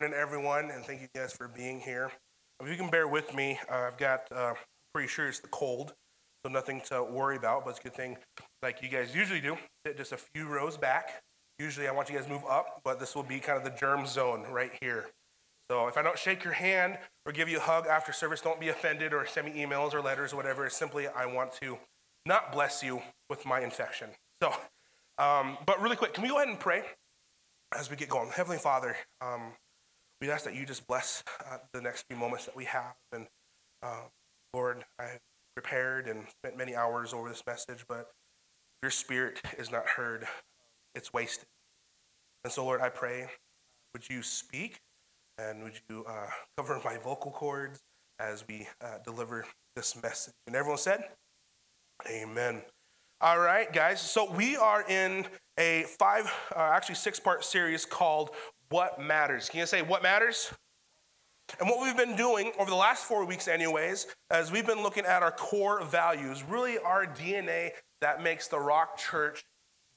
and everyone, and thank you guys for being here. If you can bear with me, uh, I've got, uh, pretty sure it's the cold, so nothing to worry about, but it's a good thing, like you guys usually do, sit just a few rows back. Usually I want you guys to move up, but this will be kind of the germ zone right here. So if I don't shake your hand or give you a hug after service, don't be offended or send me emails or letters or whatever. It's simply I want to not bless you with my infection. So, um, but really quick, can we go ahead and pray as we get going? Heavenly Father, um, we ask that you just bless uh, the next few moments that we have. And uh, Lord, I prepared and spent many hours over this message, but your spirit is not heard, it's wasted. And so, Lord, I pray, would you speak and would you uh, cover my vocal cords as we uh, deliver this message? And everyone said, Amen. All right, guys. So we are in a five, uh, actually six part series called What Matters. Can you say what matters? And what we've been doing over the last four weeks, anyways, as we've been looking at our core values, really our DNA that makes the Rock Church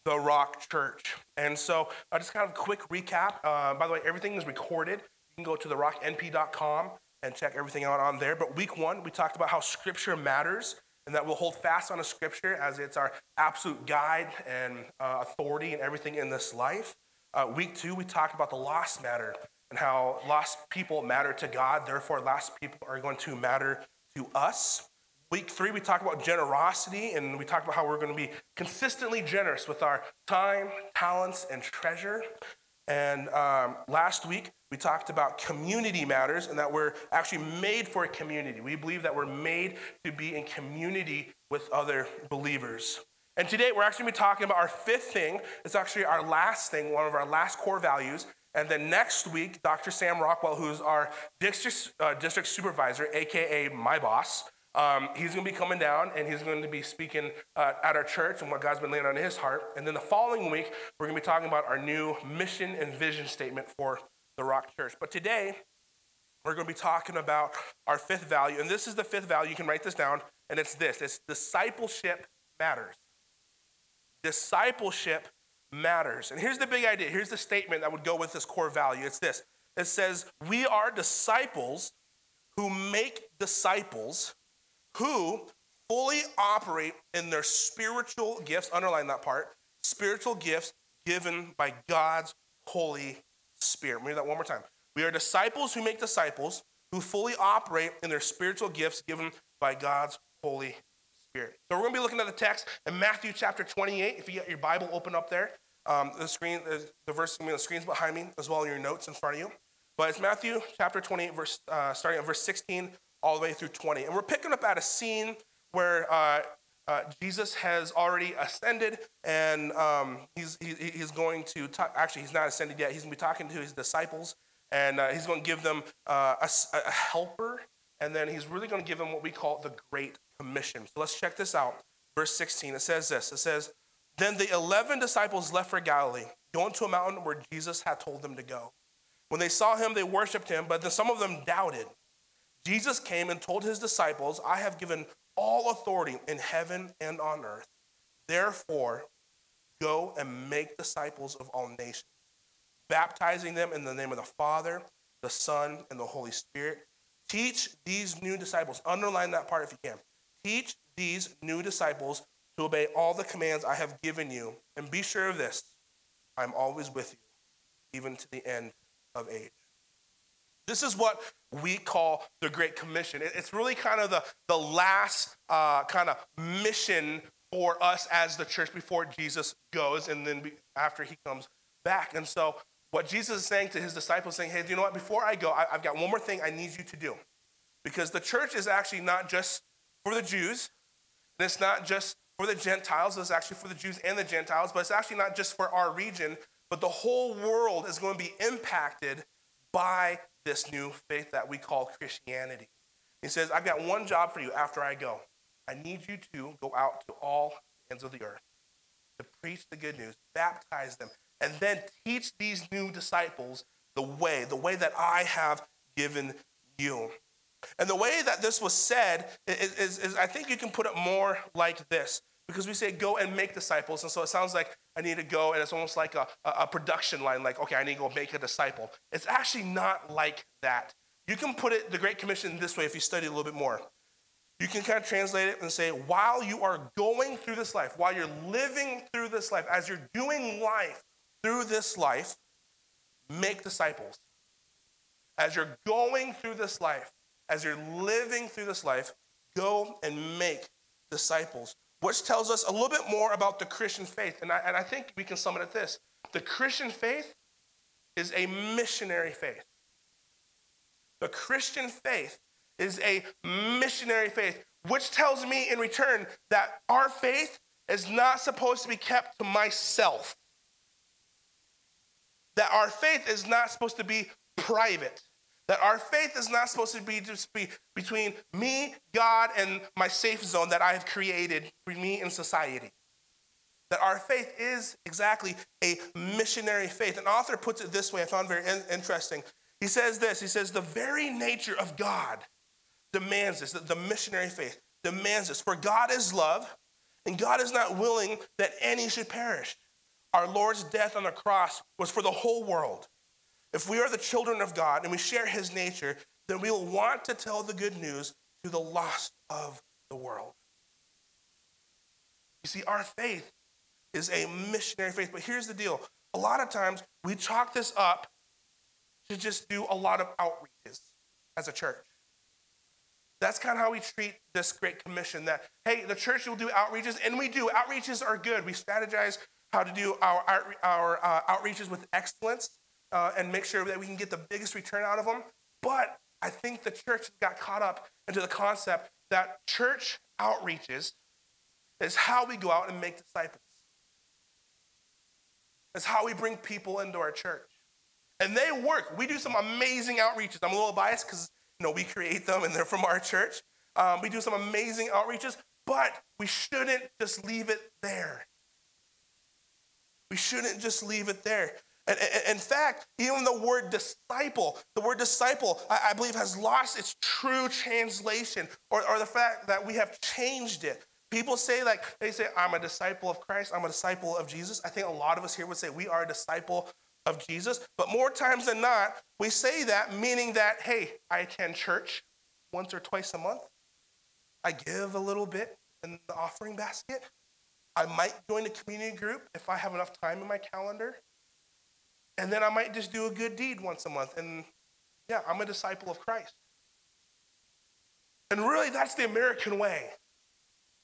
the Rock Church. And so, uh, just kind of quick recap. Uh, by the way, everything is recorded You can go to therocknp.com and check everything out on there. But week one, we talked about how scripture matters and that we'll hold fast on a scripture as it's our absolute guide and uh, authority and everything in this life. Uh, week two, we talked about the lost matter and how lost people matter to God, therefore, lost people are going to matter to us. Week three, we talked about generosity and we talked about how we're going to be consistently generous with our time, talents, and treasure. And um, last week, we talked about community matters and that we're actually made for a community. We believe that we're made to be in community with other believers. And today, we're actually going to be talking about our fifth thing. It's actually our last thing, one of our last core values. And then next week, Dr. Sam Rockwell, who's our district, uh, district supervisor, AKA my boss, um, he's going to be coming down and he's going to be speaking uh, at our church and what God's been laying on his heart. And then the following week, we're going to be talking about our new mission and vision statement for the Rock Church. But today, we're going to be talking about our fifth value. And this is the fifth value. You can write this down. And it's this it's discipleship matters. Discipleship matters. And here's the big idea. Here's the statement that would go with this core value. It's this it says, We are disciples who make disciples who fully operate in their spiritual gifts, underline that part, spiritual gifts given by God's Holy Spirit. Read that one more time. We are disciples who make disciples who fully operate in their spiritual gifts given by God's Holy Spirit. So we're going to be looking at the text in Matthew chapter 28. If you get your Bible open up there, um, the screen, the verse, I mean, the screen's behind me as well in your notes in front of you. But it's Matthew chapter 28, verse, uh, starting at verse 16 all the way through 20. And we're picking up at a scene where uh, uh, Jesus has already ascended and um, he's, he, he's going to, talk, actually, he's not ascended yet. He's going to be talking to his disciples and uh, he's going to give them uh, a, a, helper. And then he's really going to give them what we call the Great Commission. So let's check this out. Verse 16, it says this It says, Then the 11 disciples left for Galilee, going to a mountain where Jesus had told them to go. When they saw him, they worshiped him, but then some of them doubted. Jesus came and told his disciples, I have given all authority in heaven and on earth. Therefore, go and make disciples of all nations, baptizing them in the name of the Father, the Son, and the Holy Spirit. Teach these new disciples, underline that part if you can. Teach these new disciples to obey all the commands I have given you. And be sure of this I'm always with you, even to the end of age. This is what we call the Great Commission. It's really kind of the, the last uh, kind of mission for us as the church before Jesus goes and then be, after he comes back. And so, what Jesus is saying to his disciples, saying, Hey, do you know what? Before I go, I, I've got one more thing I need you to do. Because the church is actually not just for the Jews, and it's not just for the Gentiles, it's actually for the Jews and the Gentiles, but it's actually not just for our region, but the whole world is going to be impacted by this new faith that we call Christianity. He says, I've got one job for you after I go. I need you to go out to all ends of the earth to preach the good news, baptize them, and then teach these new disciples the way, the way that I have given you. And the way that this was said is, is, is I think you can put it more like this because we say go and make disciples. And so it sounds like I need to go, and it's almost like a, a production line, like, okay, I need to go make a disciple. It's actually not like that. You can put it, the Great Commission, this way if you study a little bit more. You can kind of translate it and say, while you are going through this life, while you're living through this life, as you're doing life through this life, make disciples. As you're going through this life, as you're living through this life, go and make disciples, which tells us a little bit more about the Christian faith. And I, and I think we can sum it at this the Christian faith is a missionary faith. The Christian faith is a missionary faith, which tells me in return that our faith is not supposed to be kept to myself. That our faith is not supposed to be private. That our faith is not supposed to be just be between me, God, and my safe zone that I have created for me in society. That our faith is exactly a missionary faith. An author puts it this way, I found very interesting. He says this He says, The very nature of God demands this, that the missionary faith demands this. For God is love, and God is not willing that any should perish. Our Lord's death on the cross was for the whole world. If we are the children of God and we share his nature, then we'll want to tell the good news to the lost of the world. You see, our faith is a missionary faith. But here's the deal a lot of times we chalk this up to just do a lot of outreaches as a church. That's kind of how we treat this Great Commission that, hey, the church will do outreaches, and we do. Outreaches are good. We strategize how to do our, our, our uh, outreaches with excellence uh, and make sure that we can get the biggest return out of them. But I think the church got caught up into the concept that church outreaches is how we go out and make disciples. It's how we bring people into our church. And they work. We do some amazing outreaches. I'm a little biased because you know, we create them and they're from our church. Um, we do some amazing outreaches, but we shouldn't just leave it there. We shouldn't just leave it there. And, in fact, even the word disciple, the word disciple, I, I believe, has lost its true translation or, or the fact that we have changed it. People say, like, they say, I'm a disciple of Christ, I'm a disciple of Jesus. I think a lot of us here would say we are a disciple of Jesus. But more times than not, we say that meaning that, hey, I attend church once or twice a month. I give a little bit in the offering basket. I might join a community group if I have enough time in my calendar. And then I might just do a good deed once a month. And yeah, I'm a disciple of Christ. And really, that's the American way.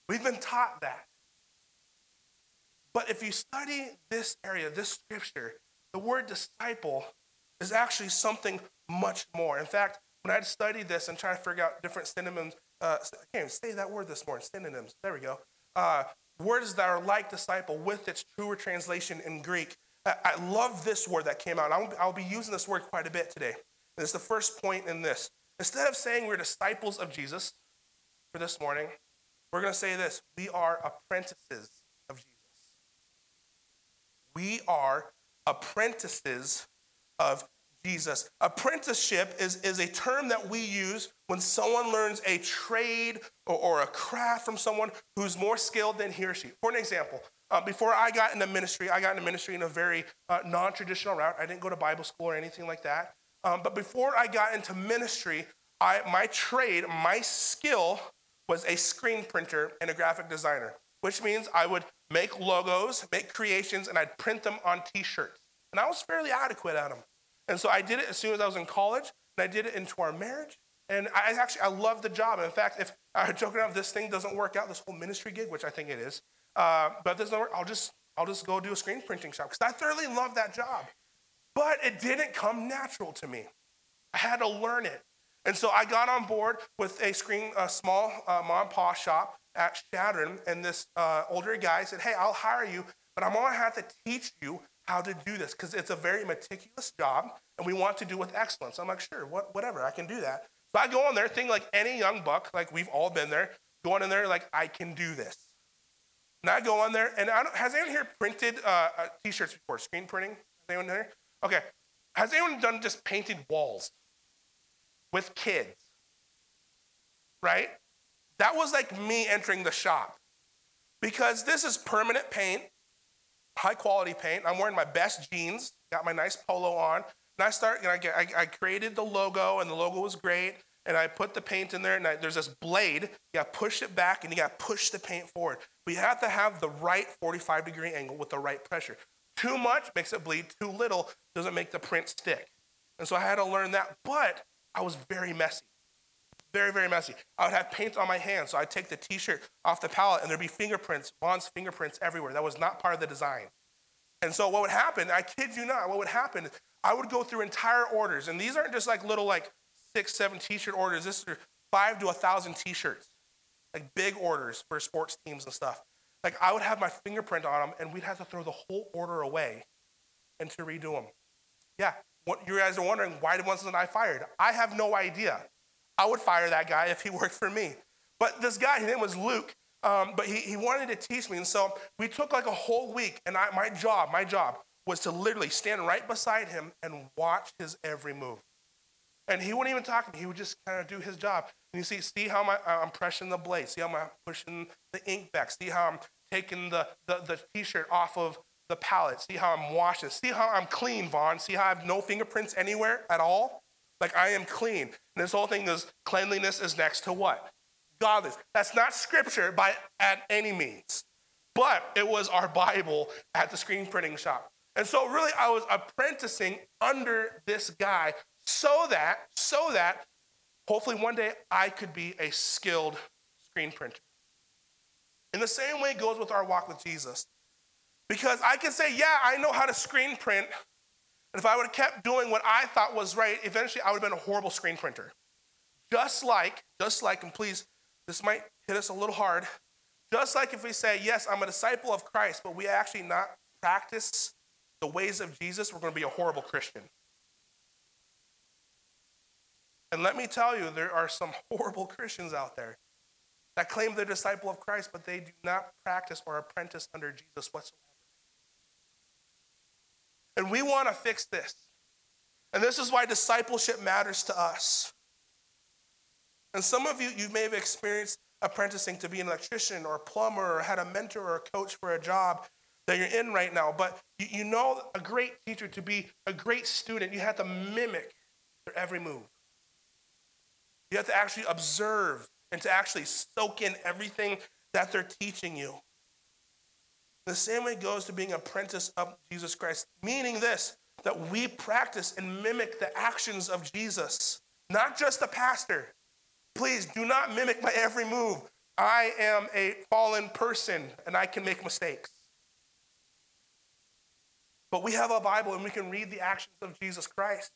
We've been taught that. But if you study this area, this scripture, the word disciple is actually something much more. In fact, when I studied this and trying to figure out different synonyms, uh, I can't even say that word this morning, synonyms, there we go. Uh, words that are like disciple with its truer translation in Greek. I, love this word that came out. I'll, I'll be using this word quite a bit today. And it's the first point in this. Instead of saying we're disciples of Jesus for this morning, we're going to say this we are apprentices of Jesus. We are apprentices of Jesus. Apprenticeship is, is a term that we use when someone learns a trade or, or a craft from someone who's more skilled than he or she. For an example, uh, before I got into ministry, I got into ministry in a very uh, non traditional route. I didn't go to Bible school or anything like that. Um, but before I got into ministry, I, my trade, my skill was a screen printer and a graphic designer, which means I would make logos, make creations, and I'd print them on t shirts. And I was fairly adequate at them. And so I did it as soon as I was in college, and I did it into our marriage. And I actually, I love the job. In fact, if I am joking around, if this thing doesn't work out, this whole ministry gig, which I think it is, uh, but this work, I'll just, I'll just go do a screen printing shop because I thoroughly love that job. But it didn't come natural to me. I had to learn it. And so I got on board with a screen, a small uh, mom and pop shop at Chadron, and this uh, older guy said, Hey, I'll hire you, but I'm gonna have to teach you how to do this because it's a very meticulous job and we want to do with excellence. I'm like, Sure, what, whatever, I can do that. So I go on there, think like any young buck, like we've all been there, going in there, like, I can do this. And I go on there, and I don't, has anyone here printed uh, uh, t shirts before? Screen printing? Anyone here? Okay. Has anyone done just painted walls with kids? Right? That was like me entering the shop because this is permanent paint, high quality paint. I'm wearing my best jeans, got my nice polo on, and I start. You know, I, I created the logo, and the logo was great. And I put the paint in there, and I, there's this blade. You got to push it back, and you got to push the paint forward. We have to have the right 45 degree angle with the right pressure. Too much makes it bleed. Too little doesn't make the print stick. And so I had to learn that. But I was very messy. Very, very messy. I would have paint on my hands, so I'd take the t-shirt off the palette and there'd be fingerprints, Vaughn's fingerprints everywhere. That was not part of the design. And so what would happen, I kid you not, what would happen, I would go through entire orders, and these aren't just like little like six, seven t-shirt orders. This is five to a thousand t-shirts, like big orders for sports teams and stuff. Like I would have my fingerprint on them, and we'd have to throw the whole order away and to redo them. Yeah, what, you guys are wondering why wasn't I fired? I have no idea. I would fire that guy if he worked for me. But this guy, his name was Luke, um, but he, he wanted to teach me. And so we took like a whole week, and I, my job, my job was to literally stand right beside him and watch his every move. And he wouldn't even talk to me. He would just kind of do his job. And you see, see how my, uh, I'm pressing the blade. See how I'm pushing the ink back. See how I'm taking the, the, the t-shirt off of the palette. See how I'm washing. See how I'm clean, Vaughn. See how I have no fingerprints anywhere at all? Like I am clean. And this whole thing is cleanliness is next to what? Godliness. That's not scripture by at any means. But it was our Bible at the screen printing shop. And so really I was apprenticing under this guy so that, so that hopefully one day I could be a skilled screen printer. In the same way it goes with our walk with Jesus. Because I can say, yeah, I know how to screen print, and if I would have kept doing what I thought was right, eventually I would have been a horrible screen printer. Just like, just like, and please, this might hit us a little hard. Just like if we say, yes, I'm a disciple of Christ, but we actually not practice the ways of Jesus, we're going to be a horrible Christian. And let me tell you, there are some horrible Christians out there that claim they're disciple of Christ, but they do not practice or apprentice under Jesus whatsoever. And we want to fix this. And this is why discipleship matters to us. And some of you, you may have experienced apprenticing to be an electrician or a plumber or had a mentor or a coach for a job that you're in right now. But you, you know a great teacher to be a great student, you have to mimic their every move. You have to actually observe and to actually soak in everything that they're teaching you. The same way goes to being apprentice of Jesus Christ, meaning this that we practice and mimic the actions of Jesus, not just the pastor. Please do not mimic my every move. I am a fallen person and I can make mistakes. But we have a Bible and we can read the actions of Jesus Christ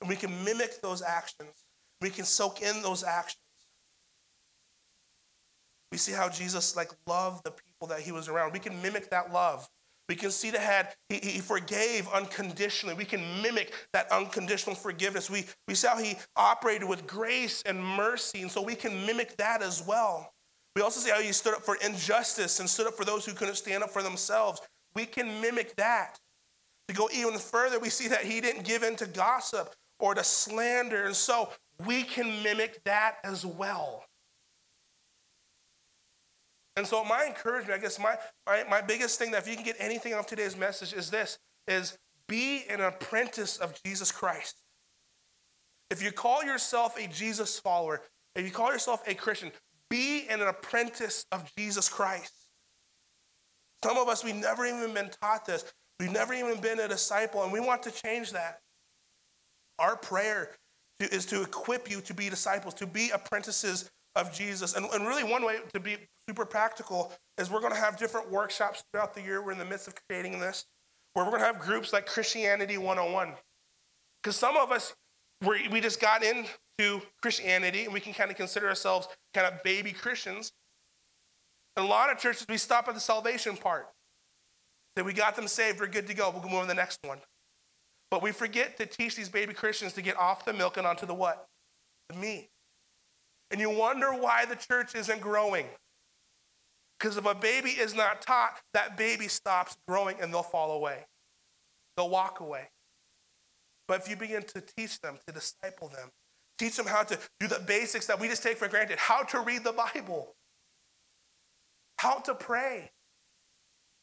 and we can mimic those actions. We can soak in those actions. We see how Jesus like loved the people that he was around. We can mimic that love. We can see that had he, he forgave unconditionally. We can mimic that unconditional forgiveness. We, we see how he operated with grace and mercy, and so we can mimic that as well. We also see how he stood up for injustice and stood up for those who couldn't stand up for themselves. We can mimic that. To go even further, we see that he didn't give in to gossip or to slander, and so we can mimic that as well. And so my encouragement, I guess my, my, my biggest thing that if you can get anything off today's message is this, is be an apprentice of Jesus Christ. If you call yourself a Jesus follower, if you call yourself a Christian, be an apprentice of Jesus Christ. Some of us, we've never even been taught this. We've never even been a disciple, and we want to change that. Our prayer is to equip you to be disciples, to be apprentices of Jesus. And, and really, one way to be super practical is we're going to have different workshops throughout the year. We're in the midst of creating this, where we're going to have groups like Christianity 101. Because some of us, we we just got into Christianity and we can kind of consider ourselves kind of baby Christians. In a lot of churches, we stop at the salvation part. That we got them saved, we're good to go. We'll move on to the next one. But we forget to teach these baby Christians to get off the milk and onto the what? The meat. And you wonder why the church isn't growing. Because if a baby is not taught, that baby stops growing and they'll fall away. They'll walk away. But if you begin to teach them, to disciple them, teach them how to do the basics that we just take for granted, how to read the Bible, how to pray,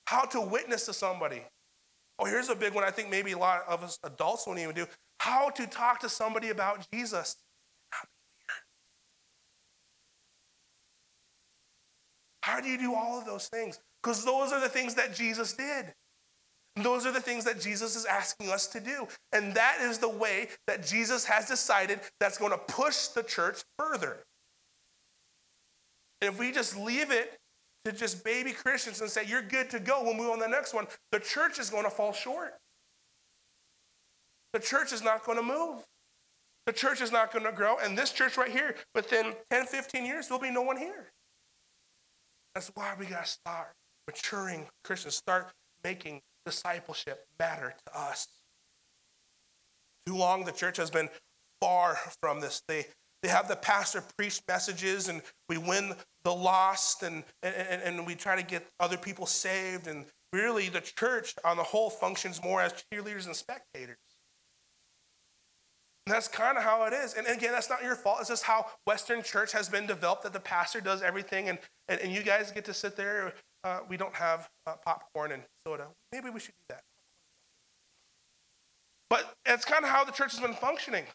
how to witness to somebody. Oh, here's a big one I think maybe a lot of us adults won't even do how to talk to somebody about Jesus. How do you do all of those things? Because those are the things that Jesus did. Those are the things that Jesus is asking us to do. And that is the way that Jesus has decided that's going to push the church further. And if we just leave it to just baby Christians and say, you're good to go, we'll move on to the next one, the church is going to fall short. The church is not going to move. The church is not going to grow. And this church right here, within 10, 15 years, there'll be no one here. That's why we got to start maturing Christians, start making discipleship matter to us. Too long, the church has been far from this. They, they have the pastor preach messages, and we win the lost, and, and, and we try to get other people saved. And really, the church on the whole functions more as cheerleaders and spectators. And that's kind of how it is. And again, that's not your fault. It's just how Western church has been developed that the pastor does everything, and, and, and you guys get to sit there uh, we don't have uh, popcorn and soda. Maybe we should do that. But it's kind of how the church has been functioning.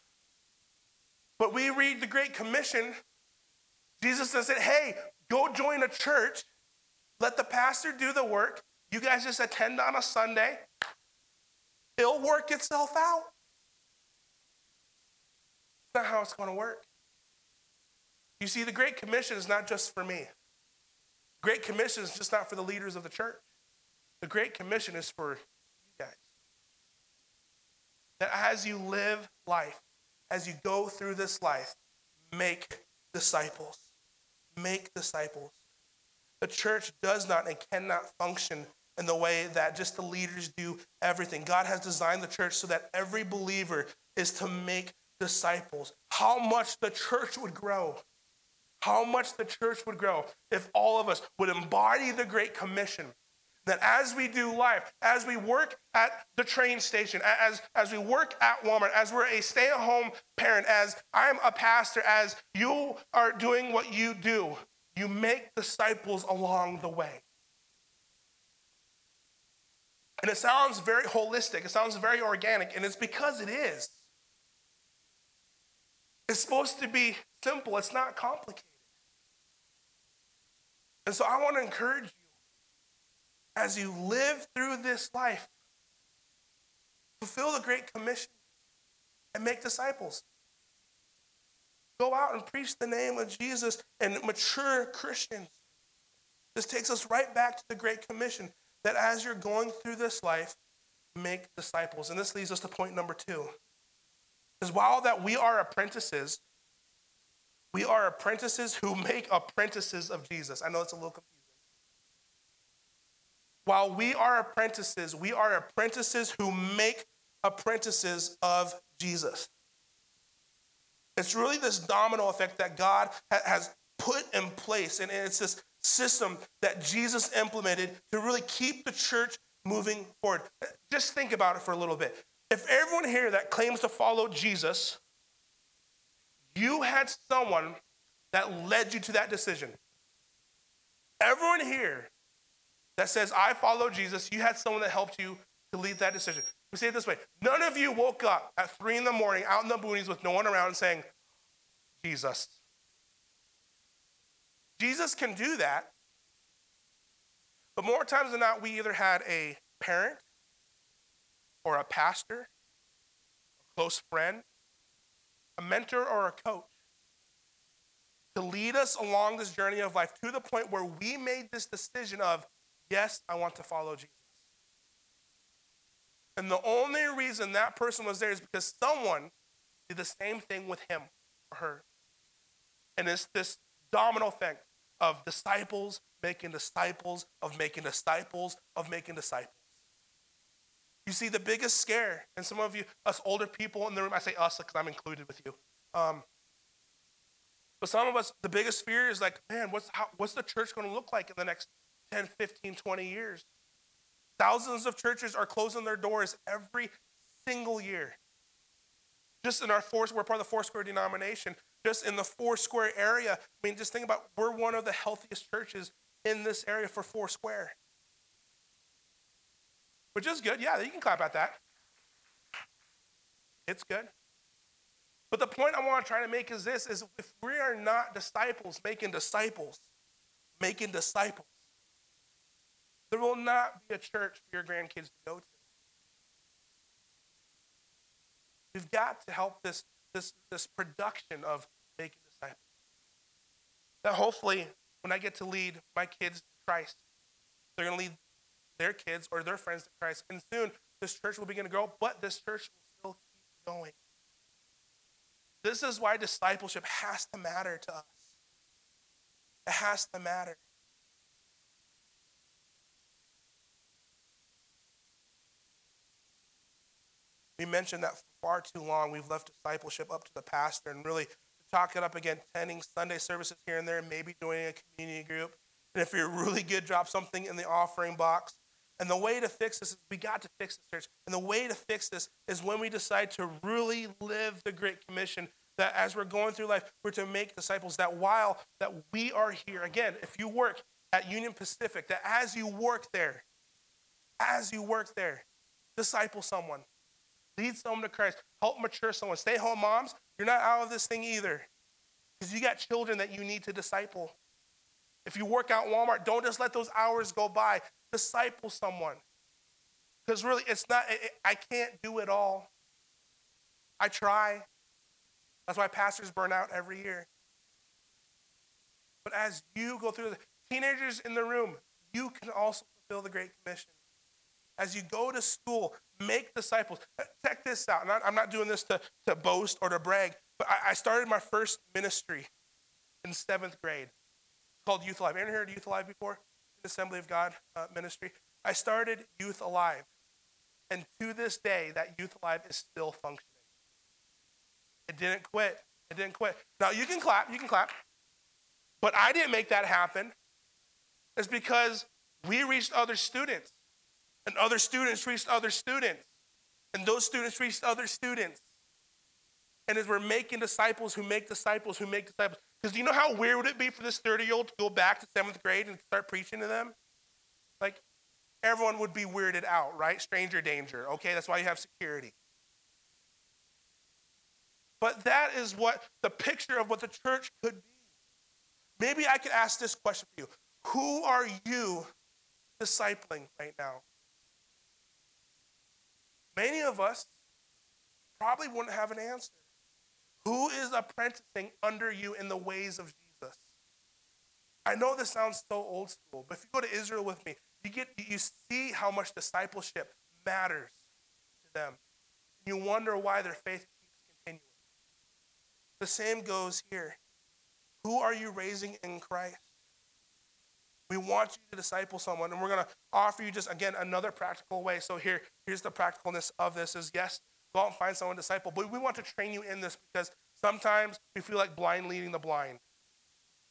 But we read the Great Commission. Jesus says, hey, go join a church. Let the pastor do the work. You guys just attend on a Sunday. It'll work itself out. That's not how it's going to work. You see, the Great Commission is not just for me. Great Commission is just not for the leaders of the church. The Great Commission is for you guys. That as you live life, as you go through this life, make disciples. Make disciples. The church does not and cannot function in the way that just the leaders do everything. God has designed the church so that every believer is to make disciples. How much the church would grow how much the church would grow if all of us would embody the Great Commission. That as we do life, as we work at the train station, as, as we work at Walmart, as we're a stay at home parent, as I'm a pastor, as you are doing what you do, you make disciples along the way. And it sounds very holistic, it sounds very organic, and it's because it is. It's supposed to be simple, it's not complicated. And so I want to encourage you as you live through this life, fulfill the Great Commission and make disciples. Go out and preach the name of Jesus and mature Christians. This takes us right back to the Great Commission that as you're going through this life, make disciples. And this leads us to point number two. Because while that we are apprentices, we are apprentices who make apprentices of Jesus. I know it's a little confusing. While we are apprentices, we are apprentices who make apprentices of Jesus. It's really this domino effect that God has put in place, and it's this system that Jesus implemented to really keep the church moving forward. Just think about it for a little bit. If everyone here that claims to follow Jesus you had someone that led you to that decision. Everyone here that says, I follow Jesus, you had someone that helped you to lead that decision. We say it this way none of you woke up at three in the morning out in the boonies with no one around saying, Jesus. Jesus can do that. But more times than not, we either had a parent or a pastor, a close friend, a mentor or a coach to lead us along this journey of life to the point where we made this decision of, yes, I want to follow Jesus. And the only reason that person was there is because someone did the same thing with him or her. And it's this domino thing of disciples making disciples, of making disciples, of making disciples. You see, the biggest scare, and some of you, us older people in the room, I say us because I'm included with you. Um, but some of us, the biggest fear is like, man, what's, how, what's the church going to look like in the next 10, 15, 20 years? Thousands of churches are closing their doors every single year. Just in our four, we're part of the Foursquare denomination. Just in the Foursquare area, I mean, just think about we're one of the healthiest churches in this area for Foursquare. Which is good. Yeah, you can clap at that. It's good. But the point I want to try to make is this is if we are not disciples making disciples, making disciples, there will not be a church for your grandkids to go to. We've got to help this, this, this production of making disciples. That hopefully, when I get to lead my kids to Christ, they're going to lead their kids or their friends to Christ. And soon, this church will begin to grow, but this church will still keep going. This is why discipleship has to matter to us. It has to matter. We mentioned that far too long we've left discipleship up to the pastor and really chalk it up again, attending Sunday services here and there, maybe joining a community group. And if you're really good, drop something in the offering box. And the way to fix this is we got to fix this, church. And the way to fix this is when we decide to really live the Great Commission. That as we're going through life, we're to make disciples. That while that we are here, again, if you work at Union Pacific, that as you work there, as you work there, disciple someone, lead someone to Christ, help mature someone. Stay home moms, you're not out of this thing either. Because you got children that you need to disciple. If you work out Walmart, don't just let those hours go by. Disciple someone. Because really, it's not, it, I can't do it all. I try. That's why pastors burn out every year. But as you go through the teenagers in the room, you can also fulfill the Great Commission. As you go to school, make disciples. Check this out. I'm not doing this to, to boast or to brag, but I, I started my first ministry in seventh grade. Called Youth Alive. Anyone heard of Youth Alive before? Assembly of God uh, ministry. I started Youth Alive. And to this day, that Youth Alive is still functioning. It didn't quit. It didn't quit. Now, you can clap. You can clap. But I didn't make that happen. It's because we reached other students. And other students reached other students. And those students reached other students. And as we're making disciples who make disciples who make disciples, because do you know how weird would it be for this 30 year old to go back to seventh grade and start preaching to them? Like, everyone would be weirded out, right? Stranger danger. Okay, that's why you have security. But that is what the picture of what the church could be. Maybe I could ask this question for you Who are you discipling right now? Many of us probably wouldn't have an answer. Who is apprenticing under you in the ways of Jesus? I know this sounds so old school, but if you go to Israel with me, you get you see how much discipleship matters to them. You wonder why their faith keeps continuing. The same goes here. Who are you raising in Christ? We want you to disciple someone, and we're going to offer you just again another practical way. So here, here's the practicalness of this: is yes, go out and find someone to disciple, but we want to train you in this because sometimes we feel like blind leading the blind.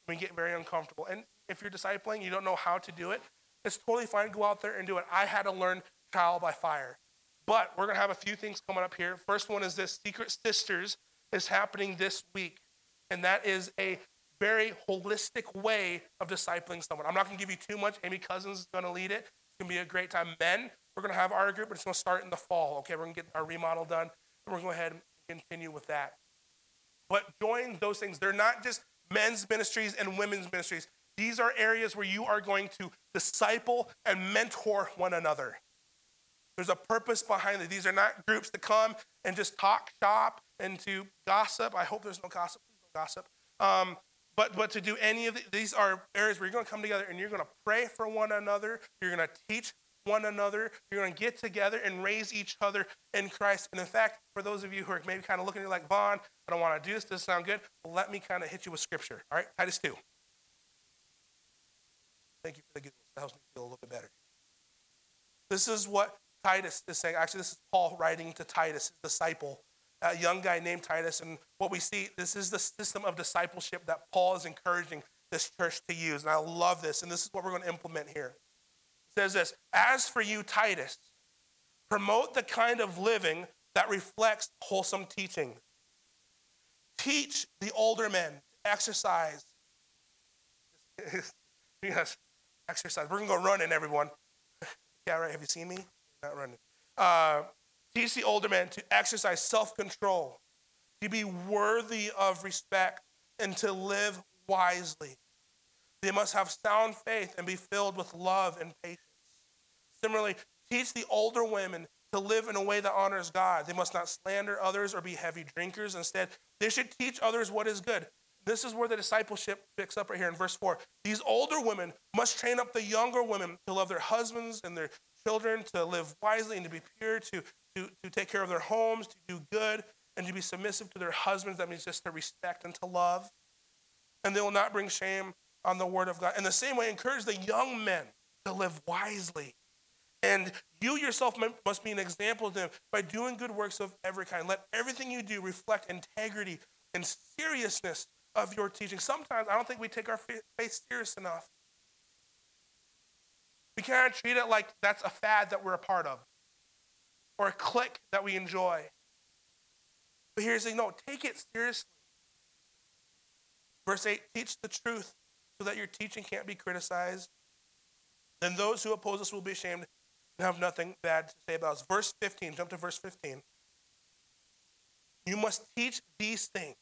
We get very uncomfortable, and if you're discipling, you don't know how to do it. It's totally fine. Go out there and do it. I had to learn trial by fire, but we're going to have a few things coming up here. First one is this: Secret Sisters is happening this week, and that is a very holistic way of discipling someone. I'm not going to give you too much. Amy Cousins is going to lead it. It's going to be a great time. Men, we're going to have our group, but it's going to start in the fall. Okay, we're going to get our remodel done, and we're going to go ahead and continue with that. But join those things. They're not just men's ministries and women's ministries. These are areas where you are going to disciple and mentor one another. There's a purpose behind it. These are not groups to come and just talk shop and to gossip. I hope there's no gossip. Gossip. Um, but, but to do any of the, these are areas where you're going to come together and you're going to pray for one another. You're going to teach one another. You're going to get together and raise each other in Christ. And in fact, for those of you who are maybe kind of looking at you like, Vaughn, I don't want to do this. Does sound good? Well, let me kind of hit you with scripture. All right, Titus 2. Thank you for the giggles. That helps me feel a little bit better. This is what Titus is saying. Actually, this is Paul writing to Titus, his disciple a young guy named Titus. And what we see, this is the system of discipleship that Paul is encouraging this church to use. And I love this. And this is what we're going to implement here. It says this As for you, Titus, promote the kind of living that reflects wholesome teaching. Teach the older men to exercise. yes, exercise. We're gonna go running, everyone. yeah, right. Have you seen me? Not running. Uh, teach the older men to exercise self-control, to be worthy of respect, and to live wisely. They must have sound faith and be filled with love and patience. Similarly, teach the older women to live in a way that honors God. They must not slander others or be heavy drinkers. Instead, they should teach others what is good. This is where the discipleship picks up right here in verse 4. These older women must train up the younger women to love their husbands and their children, to live wisely and to be pure, to, to, to take care of their homes, to do good, and to be submissive to their husbands. That means just to respect and to love. And they will not bring shame on the word of God. In the same way, encourage the young men to live wisely. And you yourself must be an example to them by doing good works of every kind. Let everything you do reflect integrity and seriousness of your teaching. Sometimes I don't think we take our faith serious enough. We can't treat it like that's a fad that we're a part of or a clique that we enjoy. But here's the thing no, take it seriously. Verse 8 teach the truth so that your teaching can't be criticized. Then those who oppose us will be ashamed and have nothing bad to say about us. Verse 15, jump to verse 15. You must teach these things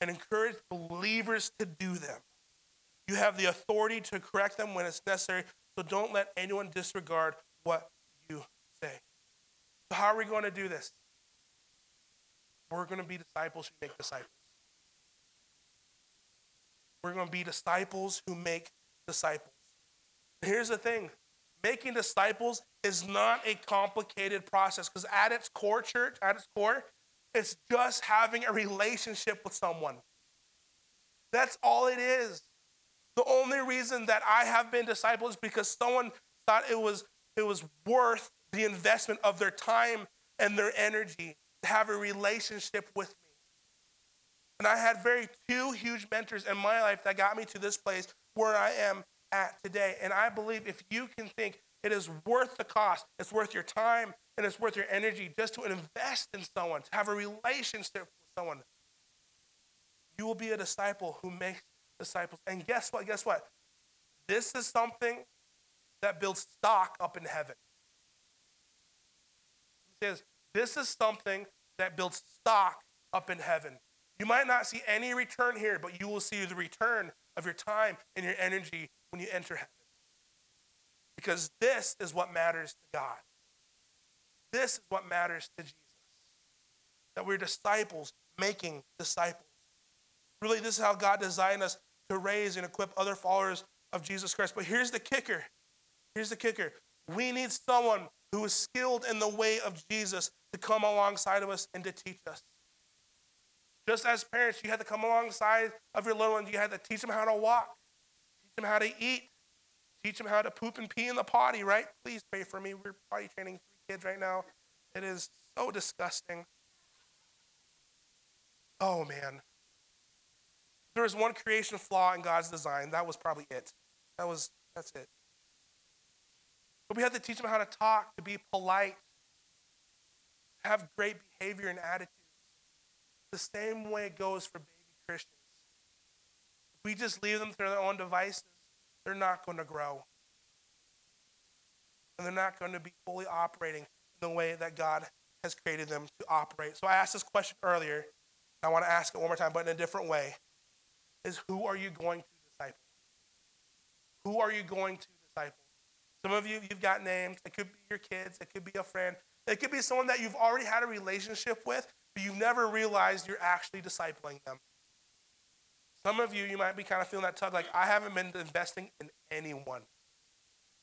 and encourage believers to do them. You have the authority to correct them when it's necessary, so don't let anyone disregard what you say. So, how are we going to do this? We're going to be disciples who make disciples. We're going to be disciples who make disciples. Here's the thing making disciples is not a complicated process because, at its core, church, at its core, it's just having a relationship with someone. That's all it is. The only reason that I have been disciples is because someone thought it was, it was worth the investment of their time and their energy to have a relationship with me. And I had very two huge mentors in my life that got me to this place where I am at today. And I believe if you can think it is worth the cost, it's worth your time, and it's worth your energy just to invest in someone, to have a relationship with someone, you will be a disciple who makes disciples. And guess what? Guess what? This is something that builds stock up in heaven. Says, this is something that builds stock up in heaven. You might not see any return here, but you will see the return of your time and your energy when you enter heaven. Because this is what matters to God. This is what matters to Jesus. That we're disciples making disciples. Really, this is how God designed us to raise and equip other followers of Jesus Christ. But here's the kicker. Here's the kicker. We need someone who is skilled in the way of Jesus to come alongside of us and to teach us. Just as parents, you had to come alongside of your little ones. You had to teach them how to walk, teach them how to eat, teach them how to poop and pee in the potty, right? Please pray for me. We're potty training three kids right now. It is so disgusting. Oh, man. There was one creation flaw in God's design. That was probably it. That was, that's it. But we had to teach them how to talk, to be polite, have great behavior and attitude. The same way it goes for baby Christians. If we just leave them to their own devices, they're not going to grow. And they're not going to be fully operating in the way that God has created them to operate. So I asked this question earlier. I want to ask it one more time, but in a different way. Is who are you going to disciple? Who are you going to disciple? Some of you, you've got names. It could be your kids. It could be a friend. It could be someone that you've already had a relationship with, but you've never realized you're actually discipling them. Some of you, you might be kind of feeling that tug like, I haven't been investing in anyone.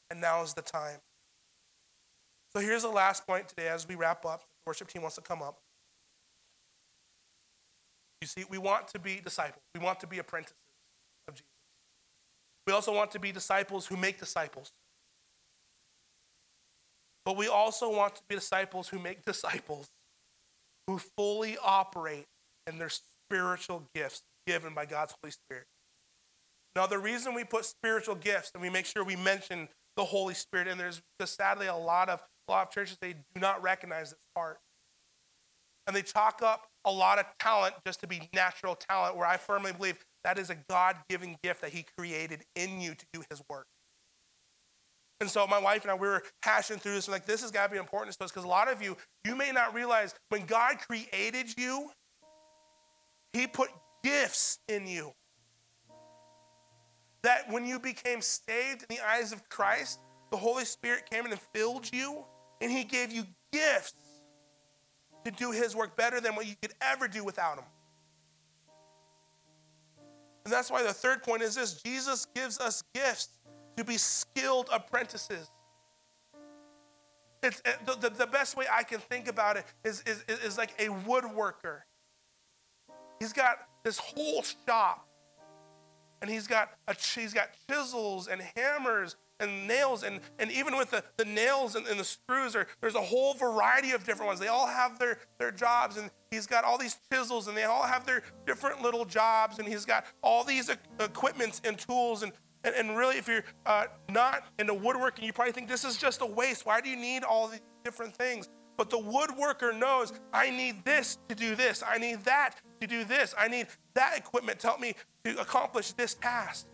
And now is the time. So here's the last point today as we wrap up. The worship team wants to come up. You see, we want to be disciples, we want to be apprentices of Jesus. We also want to be disciples who make disciples. But we also want to be disciples who make disciples who fully operate in their spiritual gifts given by God's Holy Spirit. Now, the reason we put spiritual gifts and we make sure we mention the Holy Spirit and there is because sadly a lot of a lot of churches they do not recognize this part. And they chalk up a lot of talent just to be natural talent, where I firmly believe that is a God given gift that He created in you to do His work. And so my wife and I, we were hashing through this. Like, this has got to be important to us because a lot of you, you may not realize when God created you, He put gifts in you. That when you became saved in the eyes of Christ, the Holy Spirit came in and filled you, and He gave you gifts to do His work better than what you could ever do without Him. And that's why the third point is this Jesus gives us gifts to be skilled apprentices. It's, the, the, the best way I can think about it is, is, is like a woodworker. He's got this whole shop, and he's got, a, he's got chisels and hammers and nails, and, and even with the, the nails and, and the screws, are, there's a whole variety of different ones. They all have their, their jobs, and he's got all these chisels, and they all have their different little jobs, and he's got all these equipments and tools, and and, and really, if you're uh, not into woodworking, you probably think this is just a waste. Why do you need all these different things? But the woodworker knows I need this to do this. I need that to do this. I need that equipment to help me to accomplish this task.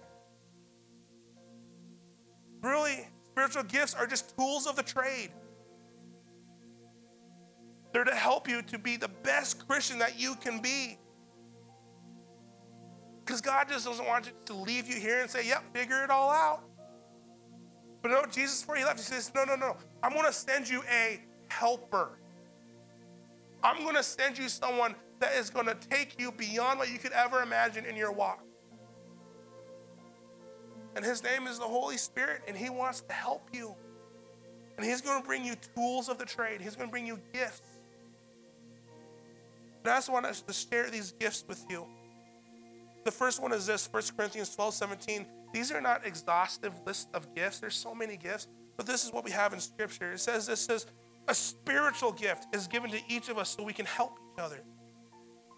Really, spiritual gifts are just tools of the trade. They're to help you to be the best Christian that you can be. Because God just doesn't want you to leave you here and say, yep, figure it all out. But no, Jesus, before he left, he says, no, no, no. I'm going to send you a helper. I'm going to send you someone that is going to take you beyond what you could ever imagine in your walk. And his name is the Holy Spirit, and he wants to help you. And he's going to bring you tools of the trade, he's going to bring you gifts. And I just want us to share these gifts with you. The first one is this 1 Corinthians 12, 17. These are not exhaustive lists of gifts. There's so many gifts, but this is what we have in Scripture. It says this says a spiritual gift is given to each of us so we can help each other.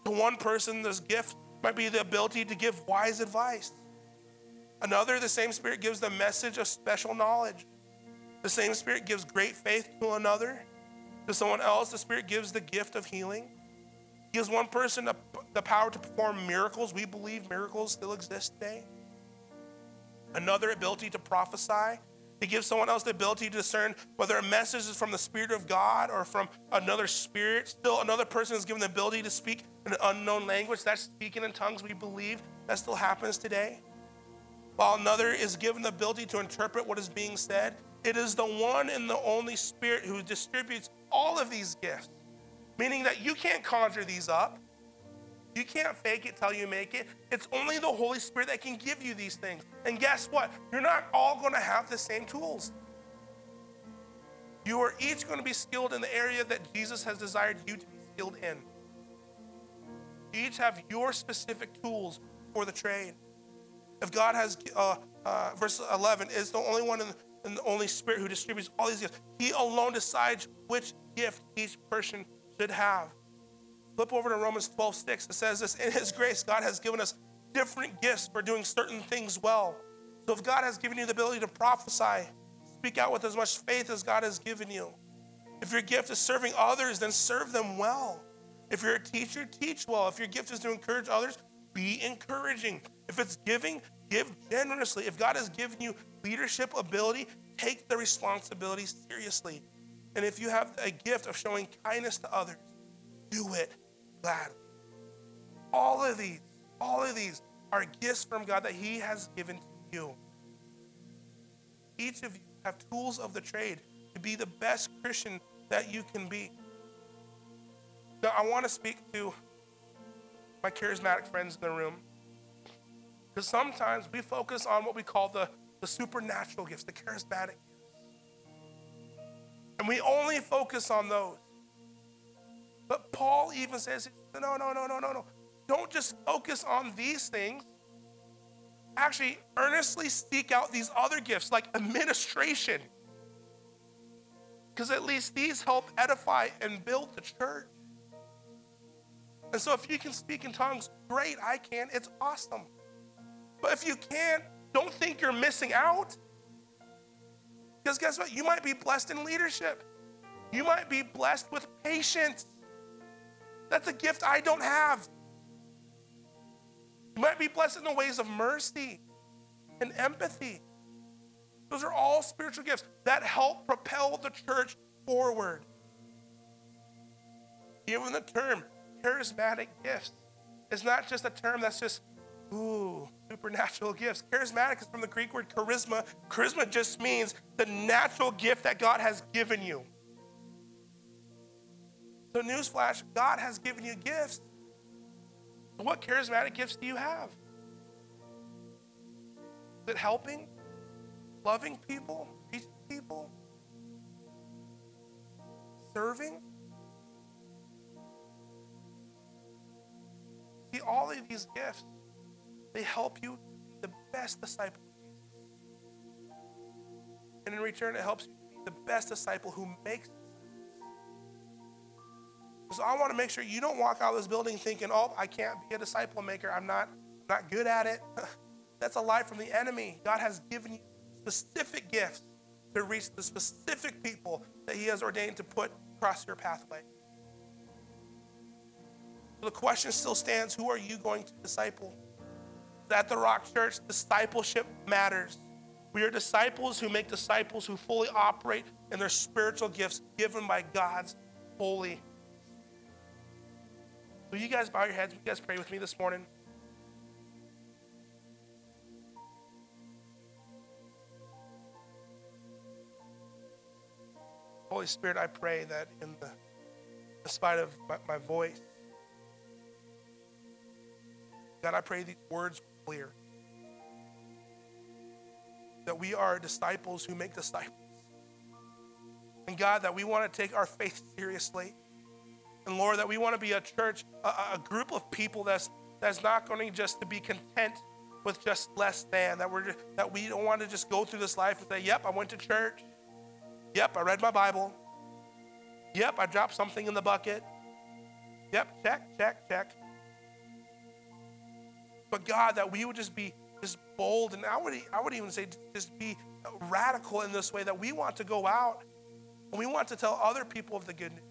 To one person, this gift might be the ability to give wise advice. Another, the same Spirit gives the message of special knowledge. The same Spirit gives great faith to another. To someone else, the Spirit gives the gift of healing. Gives one person the, power to perform miracles. We believe miracles still exist today. Another ability to prophesy. He gives someone else the ability to discern whether a message is from the Spirit of God or from another spirit. Still, another person is given the ability to speak in an unknown language. That's speaking in tongues, we believe. That still happens today. While another is given the ability to interpret what is being said, it is the one and the only Spirit who distributes all of these gifts meaning that you can't conjure these up. You can't fake it till you make it. It's only the Holy Spirit that can give you these things. And guess what? You're not all going to have the same tools. You are each going to be skilled in the area that Jesus has desired you to be skilled in. You each have your specific tools for the trade. If God has, uh, uh, verse 11, is the only one in the, only Spirit who distributes all these gifts, He alone decides which gift each person should have. Flip over to Romans 12, 6. It says this In His grace, God has given us different gifts for doing certain things well. So if God has given you the ability to prophesy, speak out with as much faith as God has given you. If your gift is serving others, then serve them well. If you're a teacher, teach well. If your gift is to encourage others, be encouraging. If it's giving, give generously. If God has given you leadership ability, take the responsibility seriously. And if you have a gift of showing kindness to others, do it gladly. All of these, all of these are gifts from God that He has given to you. Each of you have tools of the trade to be the best Christian that you can be. Now, I want to speak to my charismatic friends in the room. Because sometimes we focus on what we call the, the supernatural gifts, the charismatic gifts. and we only focus on those. But Paul even says, no, no, no, no, no, no. Don't just focus on these things. Actually, earnestly seek out these other gifts like administration. Because at least these help edify and build the church. And so if you can speak in tongues, great, I can. It's awesome. But if you can't, don't think you're missing out. Because guess what? You might be blessed in leadership. You might be blessed with patience. That's a gift I don't have. You might be blessed in the ways of mercy and empathy. Those are all spiritual gifts that help propel the church forward. Even the term charismatic gifts is not just a term that's just, ooh, supernatural gifts. Charismatic is from the Greek word charisma. Charisma just means the natural gift that God has given you. So, newsflash God has given you gifts. What charismatic gifts do you have? Is it helping? Loving people? Teaching people? Serving? See, all of these gifts, they help you be the best disciple. And in return, it helps you be the best disciple who makes so I want to make sure you don't walk out of this building thinking, oh, I can't be a disciple maker. I'm not, I'm not good at it. That's a lie from the enemy. God has given you specific gifts to reach the specific people that He has ordained to put across your pathway. So the question still stands who are you going to disciple? At the Rock Church, discipleship matters. We are disciples who make disciples who fully operate in their spiritual gifts given by God's holy Will you guys bow your heads? Will you guys pray with me this morning? Holy Spirit, I pray that in the, despite of my, my voice, God, I pray these words clear. That we are disciples who make disciples. And God, that we want to take our faith seriously. And Lord, that we want to be a church, a, a group of people that's that's not going to just to be content with just less than. That we're that we don't want to just go through this life and say, "Yep, I went to church. Yep, I read my Bible. Yep, I dropped something in the bucket. Yep, check, check, check." But God, that we would just be just bold, and I would I would even say just be radical in this way that we want to go out and we want to tell other people of the good news.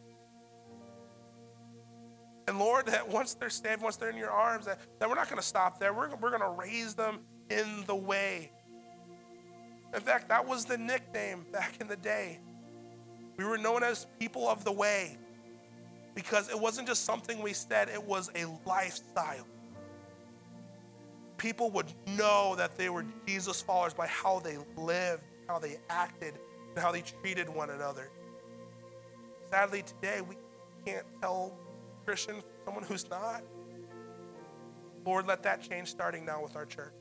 And Lord, that once they're saved, once they're in your arms, that, that we're not going to stop there. We're, we're going to raise them in the way. In fact, that was the nickname back in the day. We were known as people of the way because it wasn't just something we said, it was a lifestyle. People would know that they were Jesus followers by how they lived, how they acted, and how they treated one another. Sadly, today we can't tell Christian someone who's not. Lord, let that change starting now with our church.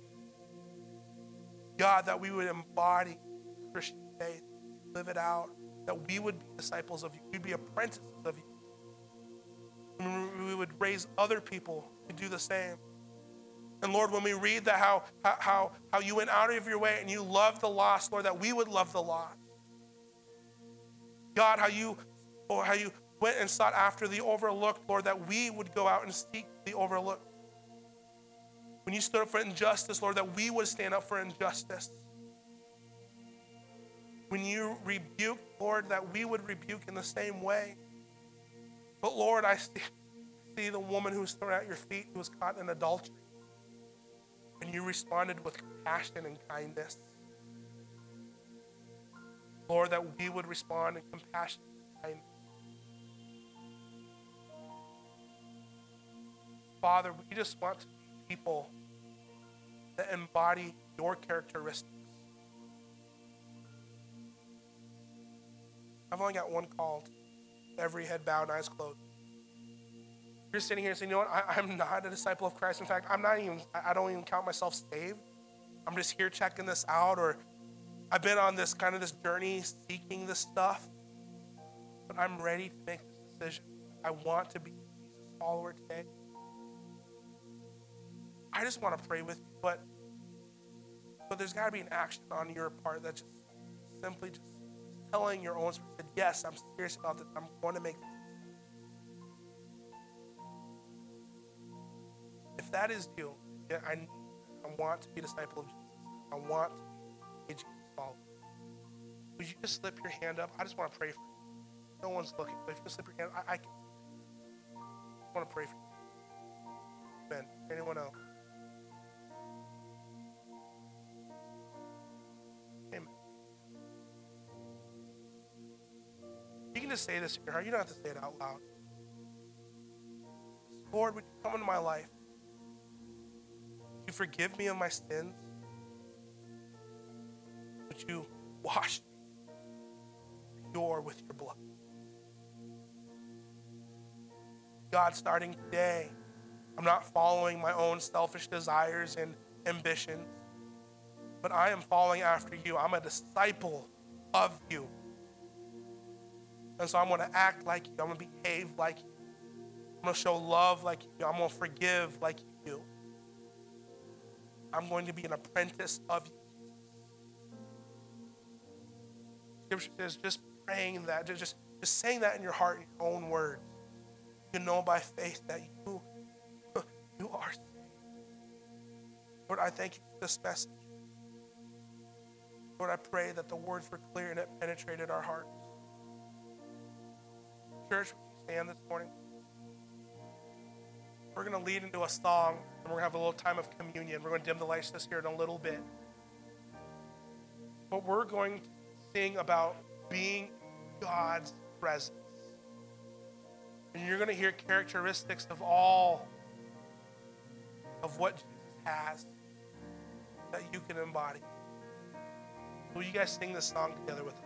God, that we would embody Christian faith, live it out, that we would be disciples of you, we'd be apprentices of you. We would raise other people to do the same. And Lord, when we read that how, how, how you went out of your way and you loved the lost, Lord, that we would love the lost. God, how you or how you went and sought after the overlooked, Lord, that we would go out and seek the overlooked. When you stood up for injustice, Lord, that we would stand up for injustice. When you rebuked, Lord, that we would rebuke in the same way. But Lord, I see, see the woman who was thrown at your feet who was caught in adultery. And you responded with compassion and kindness. Lord, that we would respond in compassion and kindness. Father, we just want to be people that embody your characteristics. I've only got one call. Every head bowed, eyes closed. You're sitting here saying, you know what? I, am not a disciple of Christ. In fact, I'm not even, I don't even count myself saved. I'm just here checking this out, or I've been on this kind of this journey seeking this stuff. But I'm ready to make this decision. I want to be a Jesus follower today. I just want to pray with you, but but there's got to be an action on your part that's just simply just telling your own spirit, yes, I'm serious about this. I'm going to make this. If that is you, I, I want to be a disciple of Jesus. I want to be a Jesus follower. Would you just slip your hand up? I just want to pray for you. No one's looking, but if you slip your hand, I, I can. I want to pray for you. Ben, Anyone else? Amen. You can just say this in your heart. You don't have to say it out loud. Lord, would you come into my life? You forgive me of my sins? Would you wash me pure with your blood? God, starting today, I'm not following my own selfish desires and ambitions, but I am following after you. I'm a disciple of you. And so I'm going to act like you. I'm going to behave like you. I'm going to show love like you. I'm going to forgive like you. I'm going to be an apprentice of you. Scripture says just praying that, just, just saying that in your heart in your own words. You know by faith that you, you are saved. Lord, I thank you for this message. Lord, I pray that the words were clear and it penetrated our hearts. Church, would you stand this morning? We're going to lead into a song and we're going to have a little time of communion. We're going to dim the lights this here in a little bit. But we're going to sing about being God's presence. And you're going to hear characteristics of all of what Jesus has that you can embody. Will you guys sing this song together with us?